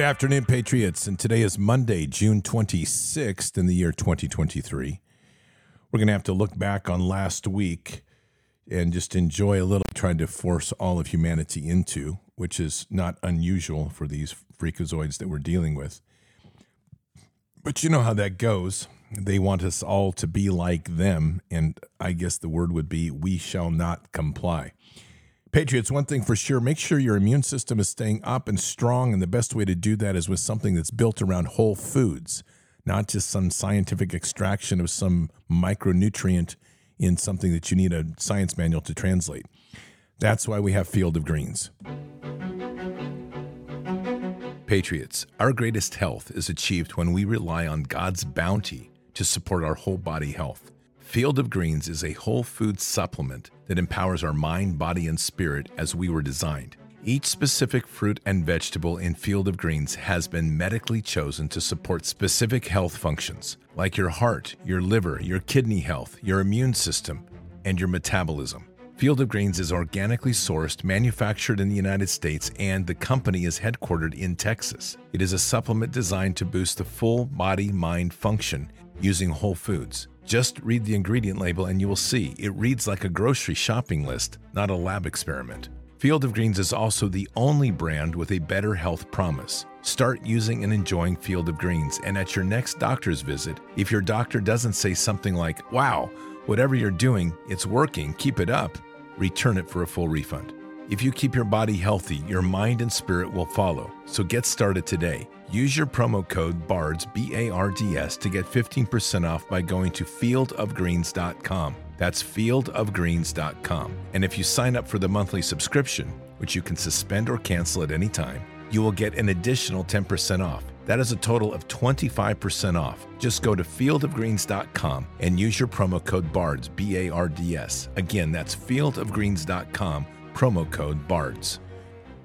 Good afternoon, Patriots. And today is Monday, June 26th in the year 2023. We're going to have to look back on last week and just enjoy a little trying to force all of humanity into, which is not unusual for these freakazoids that we're dealing with. But you know how that goes. They want us all to be like them. And I guess the word would be, we shall not comply. Patriots, one thing for sure, make sure your immune system is staying up and strong. And the best way to do that is with something that's built around whole foods, not just some scientific extraction of some micronutrient in something that you need a science manual to translate. That's why we have Field of Greens. Patriots, our greatest health is achieved when we rely on God's bounty to support our whole body health. Field of Greens is a whole food supplement that empowers our mind, body, and spirit as we were designed. Each specific fruit and vegetable in Field of Greens has been medically chosen to support specific health functions, like your heart, your liver, your kidney health, your immune system, and your metabolism. Field of Greens is organically sourced, manufactured in the United States, and the company is headquartered in Texas. It is a supplement designed to boost the full body mind function using whole foods. Just read the ingredient label and you will see it reads like a grocery shopping list, not a lab experiment. Field of Greens is also the only brand with a better health promise. Start using and enjoying Field of Greens, and at your next doctor's visit, if your doctor doesn't say something like, Wow, whatever you're doing, it's working, keep it up, return it for a full refund. If you keep your body healthy, your mind and spirit will follow. So get started today. Use your promo code BARDS, B A R D S, to get 15% off by going to fieldofgreens.com. That's fieldofgreens.com. And if you sign up for the monthly subscription, which you can suspend or cancel at any time, you will get an additional 10% off. That is a total of 25% off. Just go to fieldofgreens.com and use your promo code BARDS, B A R D S. Again, that's fieldofgreens.com, promo code BARDS.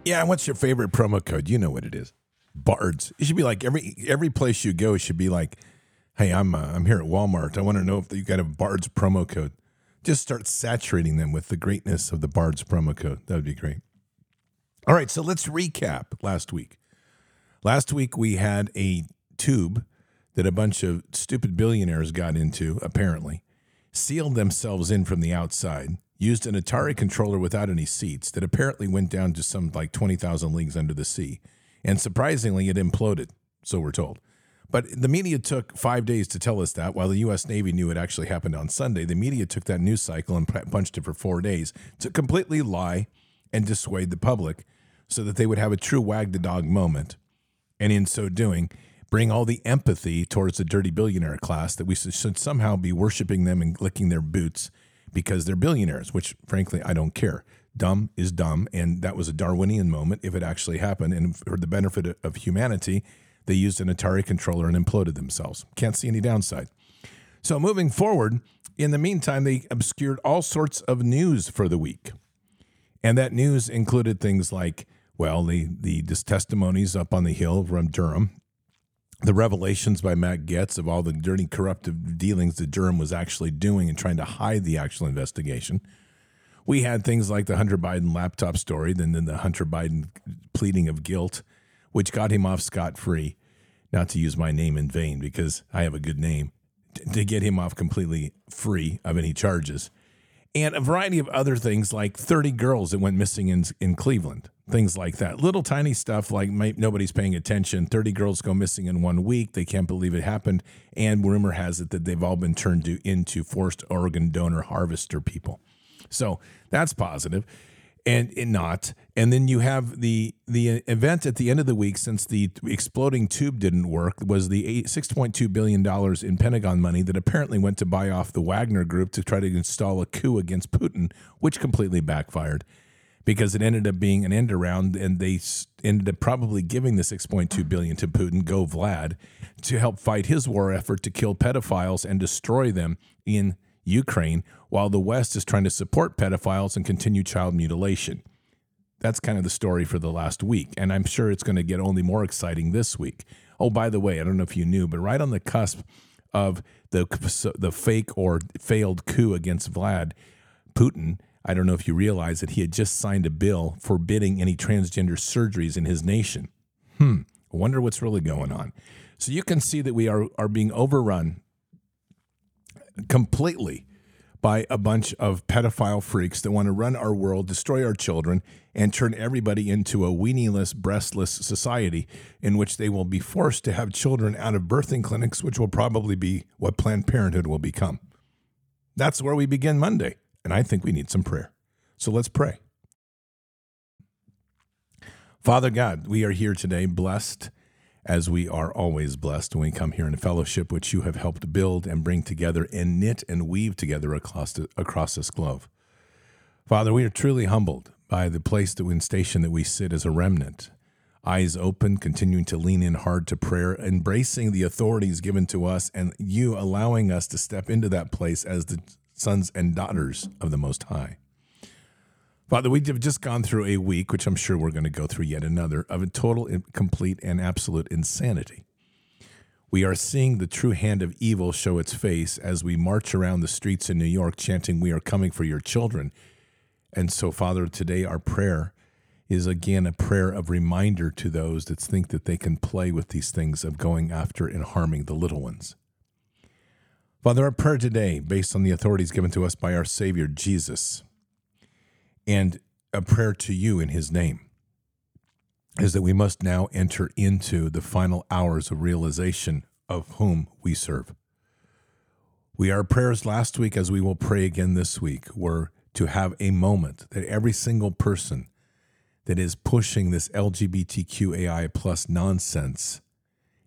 Yeah, what's your favorite promo code? You know what it is. Bards. It should be like every every place you go should be like, "Hey, I'm uh, I'm here at Walmart. I want to know if you got a Bards promo code." Just start saturating them with the greatness of the Bards promo code. That would be great. All right, so let's recap last week. Last week we had a tube that a bunch of stupid billionaires got into, apparently, sealed themselves in from the outside, used an Atari controller without any seats that apparently went down to some like 20,000 leagues under the sea. And surprisingly, it imploded, so we're told. But the media took five days to tell us that, while the U.S. Navy knew it actually happened on Sunday. The media took that news cycle and punched it for four days to completely lie and dissuade the public so that they would have a true wag the dog moment and in so doing, bring all the empathy towards the dirty billionaire class that we should somehow be worshiping them and licking their boots because they're billionaires, which frankly, I don't care. Dumb is dumb. And that was a Darwinian moment if it actually happened. And for the benefit of humanity, they used an Atari controller and imploded themselves. Can't see any downside. So moving forward, in the meantime, they obscured all sorts of news for the week. And that news included things like well, the the testimonies up on the hill from Durham, the revelations by Matt Gaetz of all the dirty, corruptive dealings that Durham was actually doing and trying to hide the actual investigation. We had things like the Hunter Biden laptop story, then then the Hunter Biden pleading of guilt, which got him off scot free. Not to use my name in vain because I have a good name, to get him off completely free of any charges and a variety of other things like 30 girls that went missing in, in Cleveland, things like that. Little tiny stuff like nobody's paying attention. 30 girls go missing in one week. They can't believe it happened. And rumor has it that they've all been turned to, into forced organ donor harvester people. So that's positive and, and not. And then you have the the event at the end of the week, since the exploding tube didn't work, was the six point two billion dollars in Pentagon money that apparently went to buy off the Wagner Group to try to install a coup against Putin, which completely backfired because it ended up being an end around, and they ended up probably giving the six point two billion to Putin, go Vlad, to help fight his war effort to kill pedophiles and destroy them in Ukraine, while the West is trying to support pedophiles and continue child mutilation. That's kind of the story for the last week. And I'm sure it's going to get only more exciting this week. Oh, by the way, I don't know if you knew, but right on the cusp of the, the fake or failed coup against Vlad Putin, I don't know if you realize that he had just signed a bill forbidding any transgender surgeries in his nation. Hmm. I wonder what's really going on. So you can see that we are, are being overrun completely by a bunch of pedophile freaks that want to run our world, destroy our children, and turn everybody into a weenieless, breastless society in which they will be forced to have children out of birthing clinics, which will probably be what Planned Parenthood will become. That's where we begin Monday. And I think we need some prayer. So let's pray. Father God, we are here today blessed as we are always blessed when we come here in fellowship, which you have helped build and bring together and knit and weave together across, across this globe. Father, we are truly humbled by the place that we station that we sit as a remnant, eyes open, continuing to lean in hard to prayer, embracing the authorities given to us, and you allowing us to step into that place as the sons and daughters of the Most High. Father, we have just gone through a week, which I'm sure we're going to go through yet another, of a total, complete, and absolute insanity. We are seeing the true hand of evil show its face as we march around the streets in New York chanting, We are coming for your children. And so, Father, today our prayer is again a prayer of reminder to those that think that they can play with these things of going after and harming the little ones. Father, our prayer today, based on the authorities given to us by our Savior Jesus, and a prayer to you in his name is that we must now enter into the final hours of realization of whom we serve. We our prayers last week, as we will pray again this week, were to have a moment that every single person that is pushing this LGBTQAI plus nonsense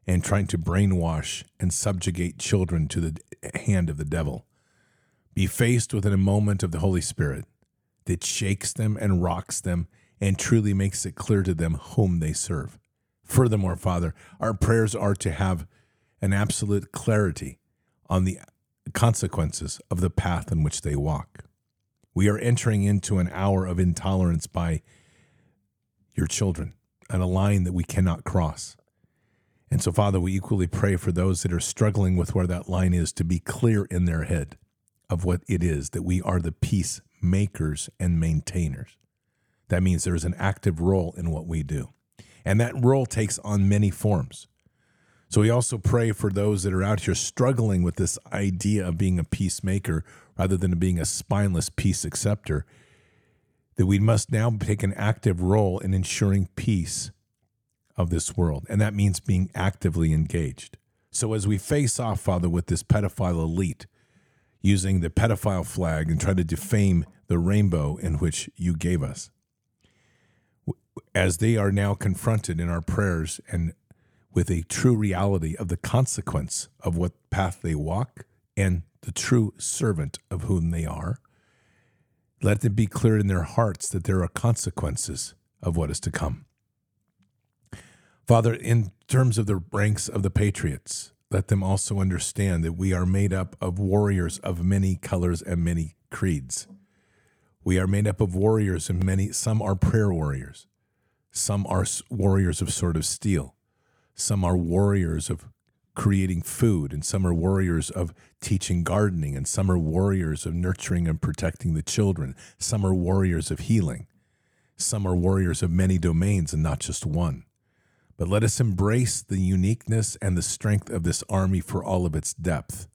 and trying to brainwash and subjugate children to the hand of the devil be faced within a moment of the Holy Spirit that shakes them and rocks them and truly makes it clear to them whom they serve. Furthermore, Father, our prayers are to have an absolute clarity on the consequences of the path in which they walk. We are entering into an hour of intolerance by your children and a line that we cannot cross. And so, Father, we equally pray for those that are struggling with where that line is to be clear in their head of what it is that we are the peace makers and maintainers. That means there is an active role in what we do. And that role takes on many forms. So we also pray for those that are out here struggling with this idea of being a peacemaker rather than being a spineless peace acceptor, that we must now take an active role in ensuring peace of this world. And that means being actively engaged. So as we face off, Father, with this pedophile elite, using the pedophile flag and try to defame the rainbow in which you gave us. As they are now confronted in our prayers and with a true reality of the consequence of what path they walk and the true servant of whom they are, let it be clear in their hearts that there are consequences of what is to come. Father, in terms of the ranks of the patriots, let them also understand that we are made up of warriors of many colors and many creeds. We are made up of warriors and many, some are prayer warriors. Some are warriors of sword of steel. Some are warriors of creating food, and some are warriors of teaching gardening, and some are warriors of nurturing and protecting the children. Some are warriors of healing. Some are warriors of many domains and not just one. But let us embrace the uniqueness and the strength of this army for all of its depth.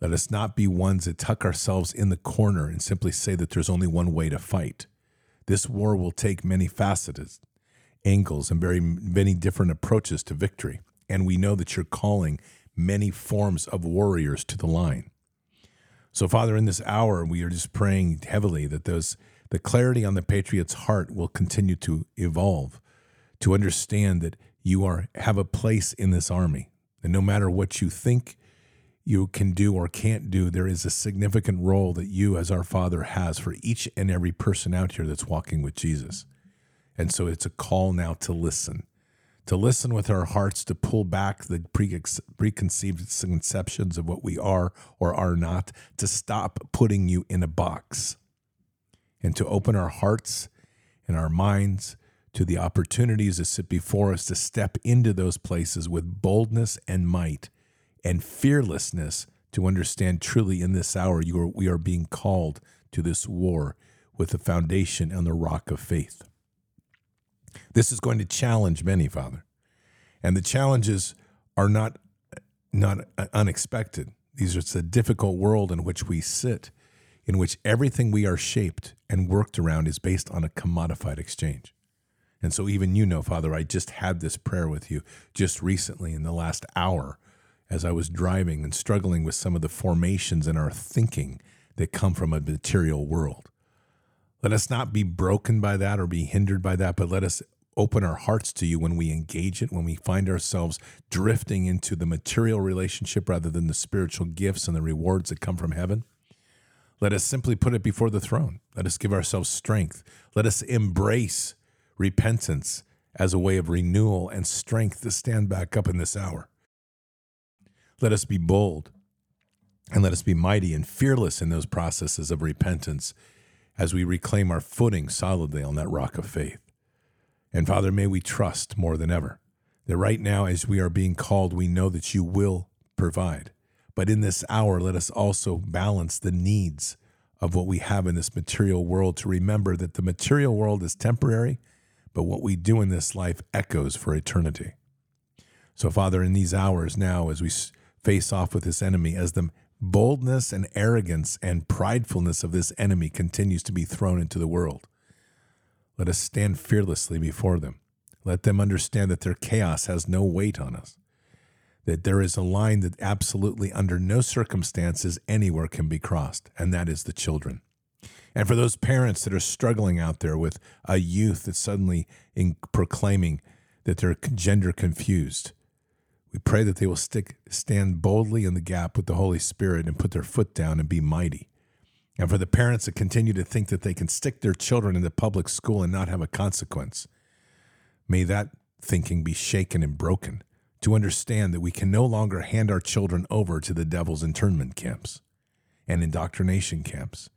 Let us not be ones that tuck ourselves in the corner and simply say that there's only one way to fight. This war will take many faceted angles and very many different approaches to victory. And we know that you're calling many forms of warriors to the line. So, Father, in this hour, we are just praying heavily that those the clarity on the patriot's heart will continue to evolve to understand that you are have a place in this army. And no matter what you think you can do or can't do, there is a significant role that you, as our Father, has for each and every person out here that's walking with Jesus. And so it's a call now to listen, to listen with our hearts, to pull back the preconceived conceptions of what we are or are not, to stop putting you in a box, and to open our hearts and our minds to the opportunities that sit before us to step into those places with boldness and might and fearlessness to understand truly in this hour are, we are being called to this war with the foundation and the rock of faith. This is going to challenge many, Father. And the challenges are not not unexpected. These are it's a difficult world in which we sit, in which everything we are shaped and worked around is based on a commodified exchange. And so even you know, Father, I just had this prayer with you just recently in the last hour as I was driving and struggling with some of the formations in our thinking that come from a material world. Let us not be broken by that or be hindered by that, but let us open our hearts to you when we engage it, when we find ourselves drifting into the material relationship rather than the spiritual gifts and the rewards that come from heaven. Let us simply put it before the throne. Let us give ourselves strength. Let us embrace repentance as a way of renewal and strength to stand back up in this hour. Let us be bold and let us be mighty and fearless in those processes of repentance as we reclaim our footing solidly on that rock of faith. And Father, may we trust more than ever that right now, as we are being called, we know that you will provide. But in this hour, let us also balance the needs of what we have in this material world to remember that the material world is temporary, but what we do in this life echoes for eternity. So, Father, in these hours now, as we face off with this enemy, as the boldness and arrogance and pridefulness of this enemy continues to be thrown into the world, let us stand fearlessly before them. Let them understand that their chaos has no weight on us, that there is a line that absolutely, under no circumstances, anywhere can be crossed, and that is the children. And for those parents that are struggling out there with a youth that's suddenly in proclaiming that they're gender confused, we pray that they will stick, stand boldly in the gap with the Holy Spirit and put their foot down and be mighty. And for the parents that continue to think that they can stick their children in the public school and not have a consequence, may that thinking be shaken and broken to understand that we can no longer hand our children over to the devil's internment camps and indoctrination camps.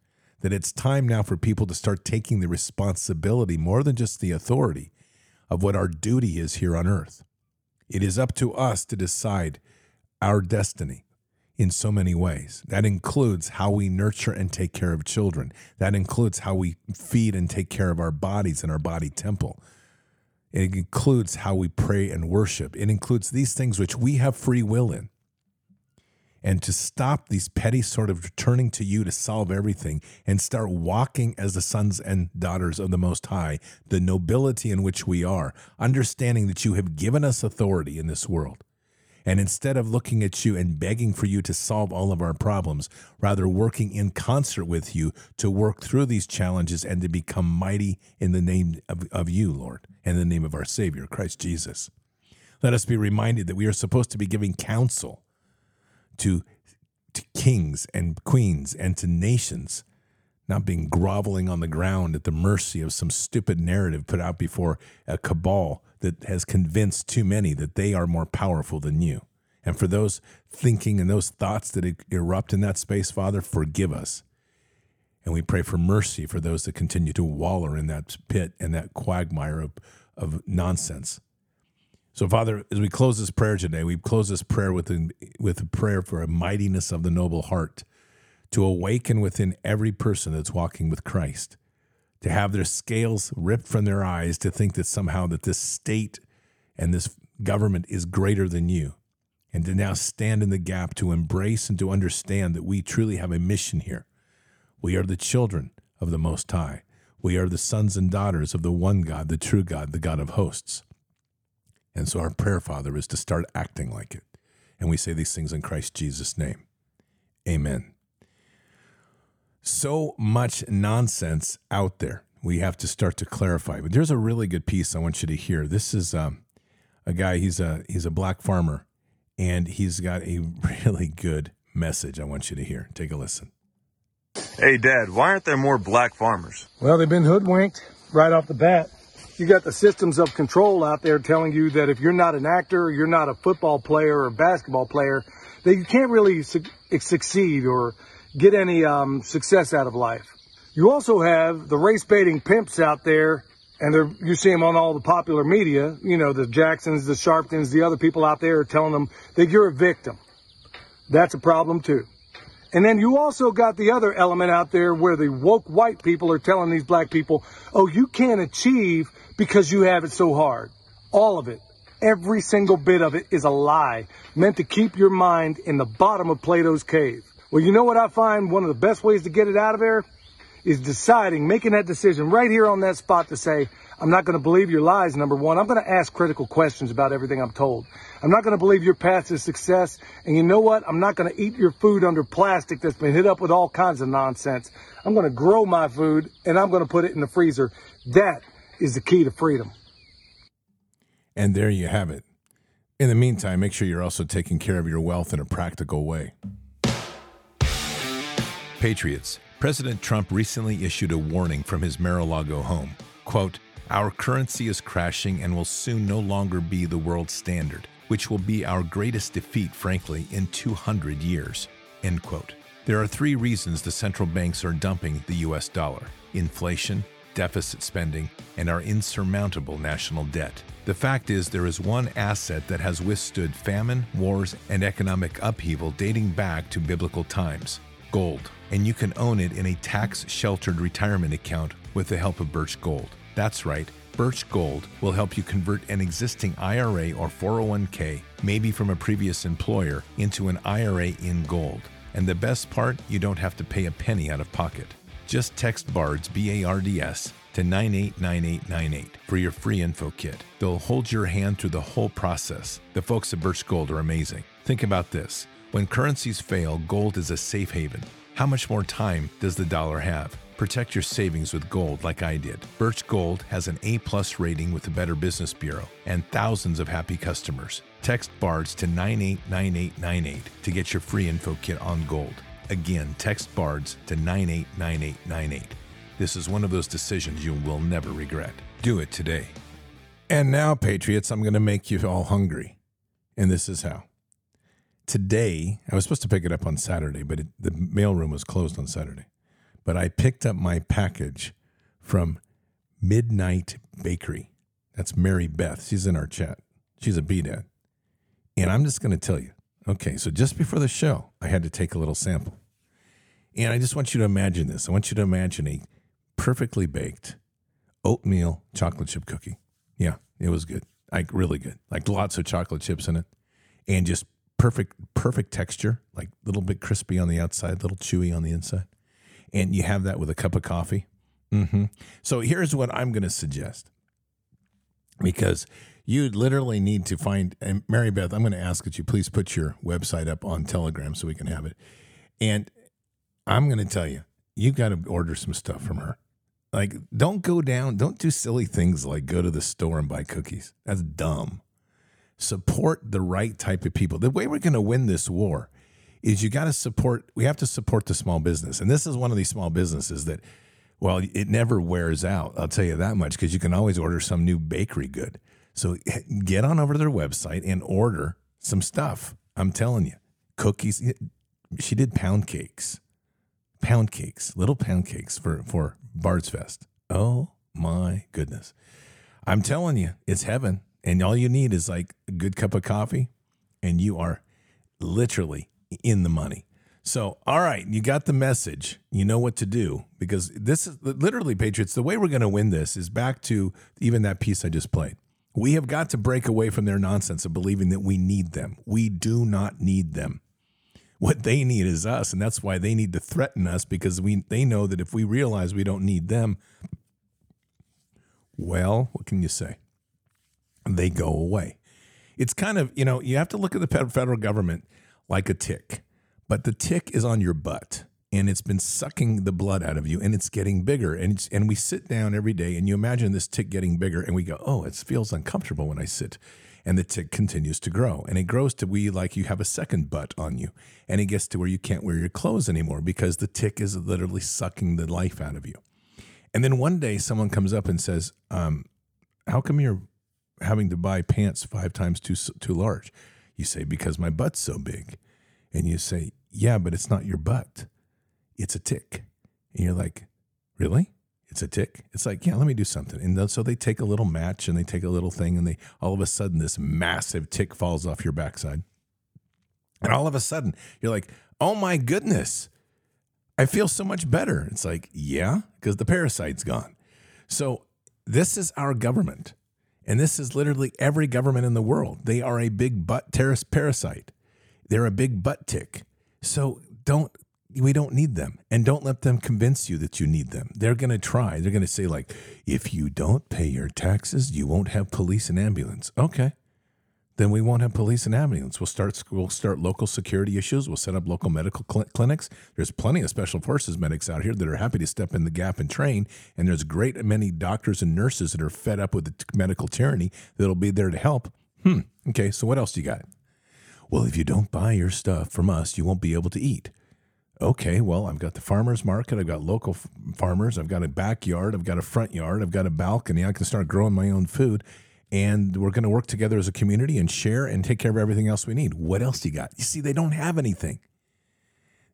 That it's time now for people to start taking the responsibility more than just the authority of what our duty is here on earth. It is up to us to decide our destiny in so many ways. That includes how we nurture and take care of children. That includes how we feed and take care of our bodies and our body temple. It includes how we pray and worship. It includes these things which we have free will in. And to stop these petty sort of turning to you to solve everything and start walking as the sons and daughters of the Most High, the nobility in which we are, understanding that you have given us authority in this world. And instead of looking at you and begging for you to solve all of our problems, rather working in concert with you to work through these challenges and to become mighty in the name of, of you, Lord, and the name of our Savior, Christ Jesus. Let us be reminded that we are supposed to be giving counsel to, to kings and queens and to nations, not being groveling on the ground at the mercy of some stupid narrative put out before a cabal that has convinced too many that they are more powerful than you. And for those thinking and those thoughts that er-, erupt in that space, Father, forgive us. And we pray for mercy for those that continue to waller in that pit and that quagmire of, of nonsense. So, Father, as we close this prayer today, we close this prayer with, with a prayer for a mightiness of the noble heart to awaken within every person that's walking with Christ, to have their scales ripped from their eyes, to think that somehow that this state and this government is greater than you, and to now stand in the gap to embrace and to understand that we truly have a mission here. We are the children of the Most High. We are the sons and daughters of the one God, the true God, the God of hosts. And so our prayer, Father, is to start acting like it. And we say these things in Christ Jesus' name. Amen. So much nonsense out there. We have to start to clarify. But there's a really good piece I want you to hear. This is um, a guy. He's a he's a black farmer, and he's got a really good message. I want you to hear. Take a listen. Hey, Dad. Why aren't there more black farmers? Well, they've been hoodwinked right off the bat you got the systems of control out there telling you that if you're not an actor, you're not a football player or basketball player, that you can't really su- succeed or get any um, success out of life. You also have the race baiting pimps out there, and you see them on all the popular media. You know, the Jacksons, the Sharptons, the other people out there are telling them that you're a victim. That's a problem too. And then you also got the other element out there where the woke white people are telling these black people, oh, you can't achieve because you have it so hard. All of it. Every single bit of it is a lie meant to keep your mind in the bottom of Plato's cave. Well, you know what I find one of the best ways to get it out of there? Is deciding, making that decision right here on that spot to say, I'm not going to believe your lies, number one. I'm going to ask critical questions about everything I'm told. I'm not going to believe your path to success. And you know what? I'm not going to eat your food under plastic that's been hit up with all kinds of nonsense. I'm going to grow my food and I'm going to put it in the freezer. That is the key to freedom. And there you have it. In the meantime, make sure you're also taking care of your wealth in a practical way. Patriots, President Trump recently issued a warning from his Mar-a-Lago home. Quote, our currency is crashing and will soon no longer be the world standard, which will be our greatest defeat, frankly, in 200 years. End quote. There are three reasons the central banks are dumping the US dollar inflation, deficit spending, and our insurmountable national debt. The fact is, there is one asset that has withstood famine, wars, and economic upheaval dating back to biblical times gold. And you can own it in a tax sheltered retirement account with the help of Birch Gold. That's right. Birch Gold will help you convert an existing IRA or 401k, maybe from a previous employer, into an IRA in gold. And the best part, you don't have to pay a penny out of pocket. Just text BARDS, B A R D S, to 989898 for your free info kit. They'll hold your hand through the whole process. The folks at Birch Gold are amazing. Think about this when currencies fail, gold is a safe haven. How much more time does the dollar have? Protect your savings with gold like I did. Birch Gold has an A plus rating with the Better Business Bureau and thousands of happy customers. Text BARDS to 989898 to get your free info kit on gold. Again, text BARDS to 989898. This is one of those decisions you will never regret. Do it today. And now, Patriots, I'm going to make you all hungry. And this is how. Today, I was supposed to pick it up on Saturday, but it, the mailroom was closed on Saturday but I picked up my package from Midnight Bakery. That's Mary Beth. She's in our chat. She's a B dad. And I'm just going to tell you okay, so just before the show, I had to take a little sample. And I just want you to imagine this. I want you to imagine a perfectly baked oatmeal chocolate chip cookie. Yeah, it was good. Like really good. Like lots of chocolate chips in it. And just perfect, perfect texture, like a little bit crispy on the outside, a little chewy on the inside and you have that with a cup of coffee. Mm-hmm. So here's what I'm going to suggest because you literally need to find, and Mary Beth, I'm going to ask that you please put your website up on Telegram so we can have it. And I'm going to tell you, you've got to order some stuff from her. Like, don't go down, don't do silly things like go to the store and buy cookies. That's dumb. Support the right type of people. The way we're going to win this war is you got to support we have to support the small business. And this is one of these small businesses that well it never wears out i'll tell you that much because you can always order some new bakery good. So get on over to their website and order some stuff. I'm telling you cookies she did pound cakes. Pound cakes little pound cakes for for bard's fest. Oh my goodness. I'm telling you it's heaven and all you need is like a good cup of coffee and you are literally in the money. So, all right, you got the message. You know what to do because this is literally, Patriots, the way we're going to win this is back to even that piece I just played. We have got to break away from their nonsense of believing that we need them. We do not need them. What they need is us, and that's why they need to threaten us because we they know that if we realize we don't need them, well, what can you say? They go away. It's kind of, you know, you have to look at the federal government like a tick, but the tick is on your butt and it's been sucking the blood out of you and it's getting bigger and and we sit down every day and you imagine this tick getting bigger and we go oh it feels uncomfortable when i sit and the tick continues to grow and it grows to we like you have a second butt on you and it gets to where you can't wear your clothes anymore because the tick is literally sucking the life out of you and then one day someone comes up and says um, how come you're having to buy pants five times too too large you say, because my butt's so big. And you say, yeah, but it's not your butt. It's a tick. And you're like, really? It's a tick? It's like, yeah, let me do something. And so they take a little match and they take a little thing and they all of a sudden this massive tick falls off your backside. And all of a sudden you're like, oh my goodness, I feel so much better. It's like, yeah, because the parasite's gone. So this is our government. And this is literally every government in the world. They are a big butt terrorist parasite. They're a big butt tick. So don't we don't need them and don't let them convince you that you need them they're going to try they're going to say like if you don't pay your taxes you won't have police and ambulance okay then we won't have police and ambulance. We'll start we'll start local security issues. We'll set up local medical cl- clinics. There's plenty of special forces medics out here that are happy to step in the gap and train. And there's great many doctors and nurses that are fed up with the t- medical tyranny that'll be there to help. Hmm okay so what else do you got? Well if you don't buy your stuff from us you won't be able to eat. Okay, well, I've got the farmer's market, I've got local f- farmers, I've got a backyard, I've got a front yard, I've got a balcony, I can start growing my own food. And we're going to work together as a community and share and take care of everything else we need. What else you got? You see, they don't have anything.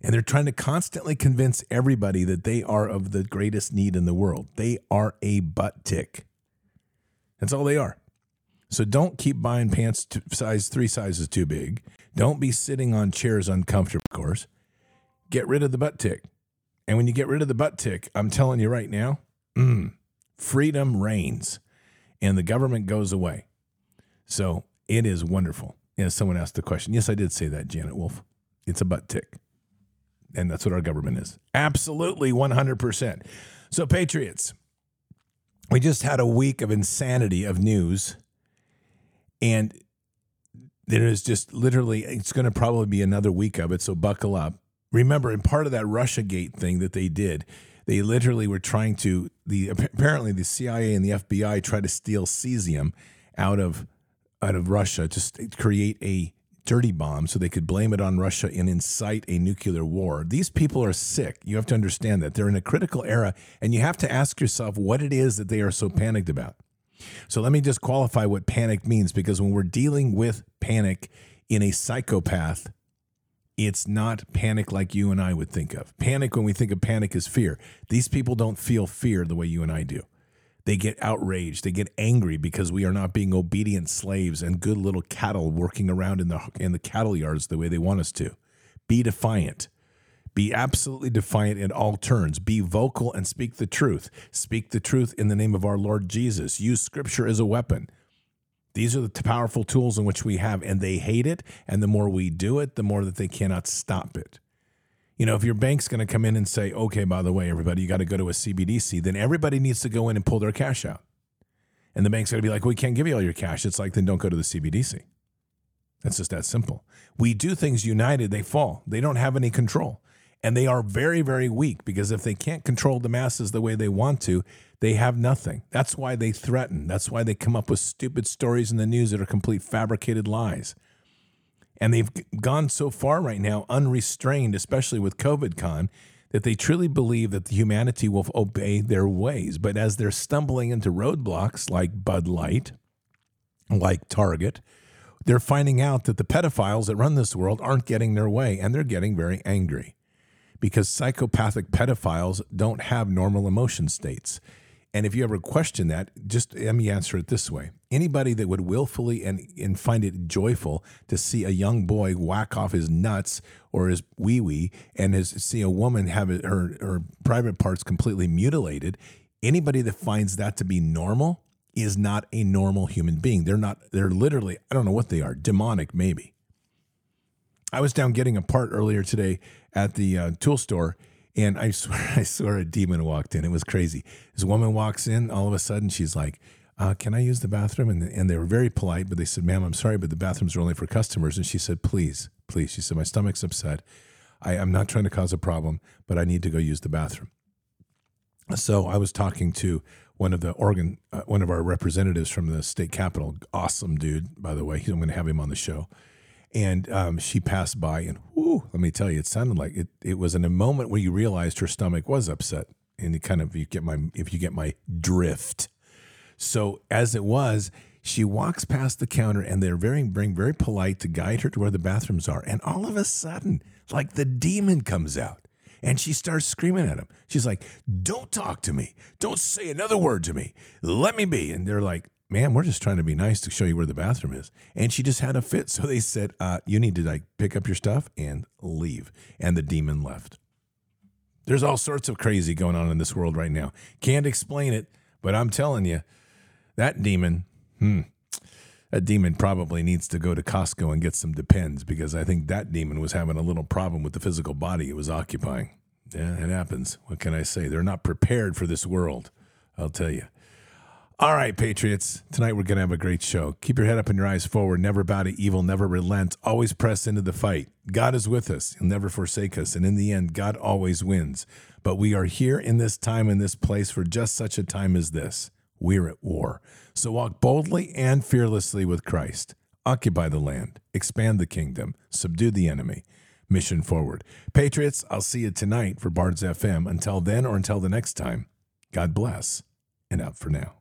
And they're trying to constantly convince everybody that they are of the greatest need in the world. They are a butt tick. That's all they are. So don't keep buying pants to size three sizes too big. Don't be sitting on chairs uncomfortable, of course get rid of the butt tick. And when you get rid of the butt tick, I'm telling you right now, mm, freedom reigns and the government goes away. So it is wonderful. And someone asked the question. Yes, I did say that, Janet Wolf. It's a butt tick. And that's what our government is. Absolutely 100%. So, Patriots, we just had a week of insanity of news. And there is just literally, it's going to probably be another week of it. So, buckle up remember, in part of that Russia Gate thing that they did, they literally were trying to the apparently the CIA and the FBI tried to steal cesium out of out of Russia to create a dirty bomb so they could blame it on Russia and incite a nuclear war. These people are sick. You have to understand that. They're in a critical era and you have to ask yourself what it is that they are so panicked about. So let me just qualify what panic means because when we're dealing with panic in a psychopath it's not panic like you and I would think of. Panic, when we think of panic, is fear. These people don't feel fear the way you and I do. They get outraged. They get angry because we are not being obedient slaves and good little cattle working around in the in the cattle yards the way they want us to. Be defiant. Be absolutely defiant in all turns. Be vocal and speak the truth. Speak the truth in the name of our Lord Jesus. Use scripture as a weapon. These are the powerful tools in which we have, and they hate it. And the more we do it, the more that they cannot stop it. You know, if your bank's going to come in and say, okay, by the way, everybody, you got to go to a CBDC, then everybody needs to go in and pull their cash out. And the bank's going to be like, we can't give you all your cash. It's like, then don't go to the CBDC. That's just that simple. We do things united, they fall. They don't have any control. And they are very, very weak because if they can't control the masses the way they want to, they have nothing. That's why they threaten. That's why they come up with stupid stories in the news that are complete fabricated lies. And they've gone so far right now, unrestrained, especially with COVID con, that they truly believe that humanity will obey their ways. But as they're stumbling into roadblocks like Bud Light, like Target, they're finding out that the pedophiles that run this world aren't getting their way and they're getting very angry because psychopathic pedophiles don't have normal emotion states. And if you ever question that, just let me answer it this way. Anybody that would willfully and, and find it joyful to see a young boy whack off his nuts or his wee wee and his, see a woman have her, her private parts completely mutilated, anybody that finds that to be normal is not a normal human being. They're not, they're literally, I don't know what they are, demonic maybe. I was down getting a part earlier today at the uh, tool store and I swear, I swear a demon walked in. It was crazy. This woman walks in, all of a sudden, she's like, uh, Can I use the bathroom? And, and they were very polite, but they said, Ma'am, I'm sorry, but the bathrooms are only for customers. And she said, Please, please. She said, My stomach's upset. I, I'm not trying to cause a problem, but I need to go use the bathroom. So I was talking to one of the Oregon, uh, one of our representatives from the state capitol. Awesome dude, by the way. I'm going to have him on the show and um, she passed by, and whoo, let me tell you, it sounded like it. It was in a moment where you realized her stomach was upset, and it kind of you get my if you get my drift. So as it was, she walks past the counter, and they're very very polite to guide her to where the bathrooms are, and all of a sudden, like the demon comes out. And she starts screaming at him. She's like, Don't talk to me. Don't say another word to me. Let me be. And they're like, ma'am, we're just trying to be nice to show you where the bathroom is. And she just had a fit. So they said, uh, you need to like pick up your stuff and leave. And the demon left. There's all sorts of crazy going on in this world right now. Can't explain it, but I'm telling you, that demon, Hmm. That demon probably needs to go to Costco and get some Depends because I think that demon was having a little problem with the physical body it was occupying. Yeah, it happens. What can I say? They're not prepared for this world. I'll tell you. All right, Patriots. Tonight we're going to have a great show. Keep your head up and your eyes forward. Never bow to evil. Never relent. Always press into the fight. God is with us. He'll never forsake us. And in the end, God always wins. But we are here in this time, in this place, for just such a time as this. We're at war. So walk boldly and fearlessly with Christ. Occupy the land. Expand the kingdom. Subdue the enemy. Mission forward. Patriots, I'll see you tonight for Bards FM. Until then or until the next time, God bless and out for now.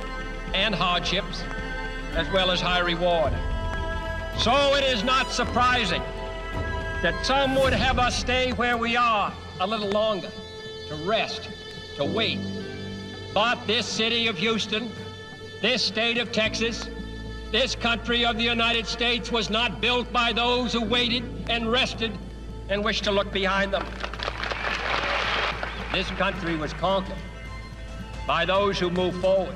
and hardships, as well as high reward. So it is not surprising that some would have us stay where we are a little longer, to rest, to wait. But this city of Houston, this state of Texas, this country of the United States was not built by those who waited and rested and wished to look behind them. This country was conquered by those who move forward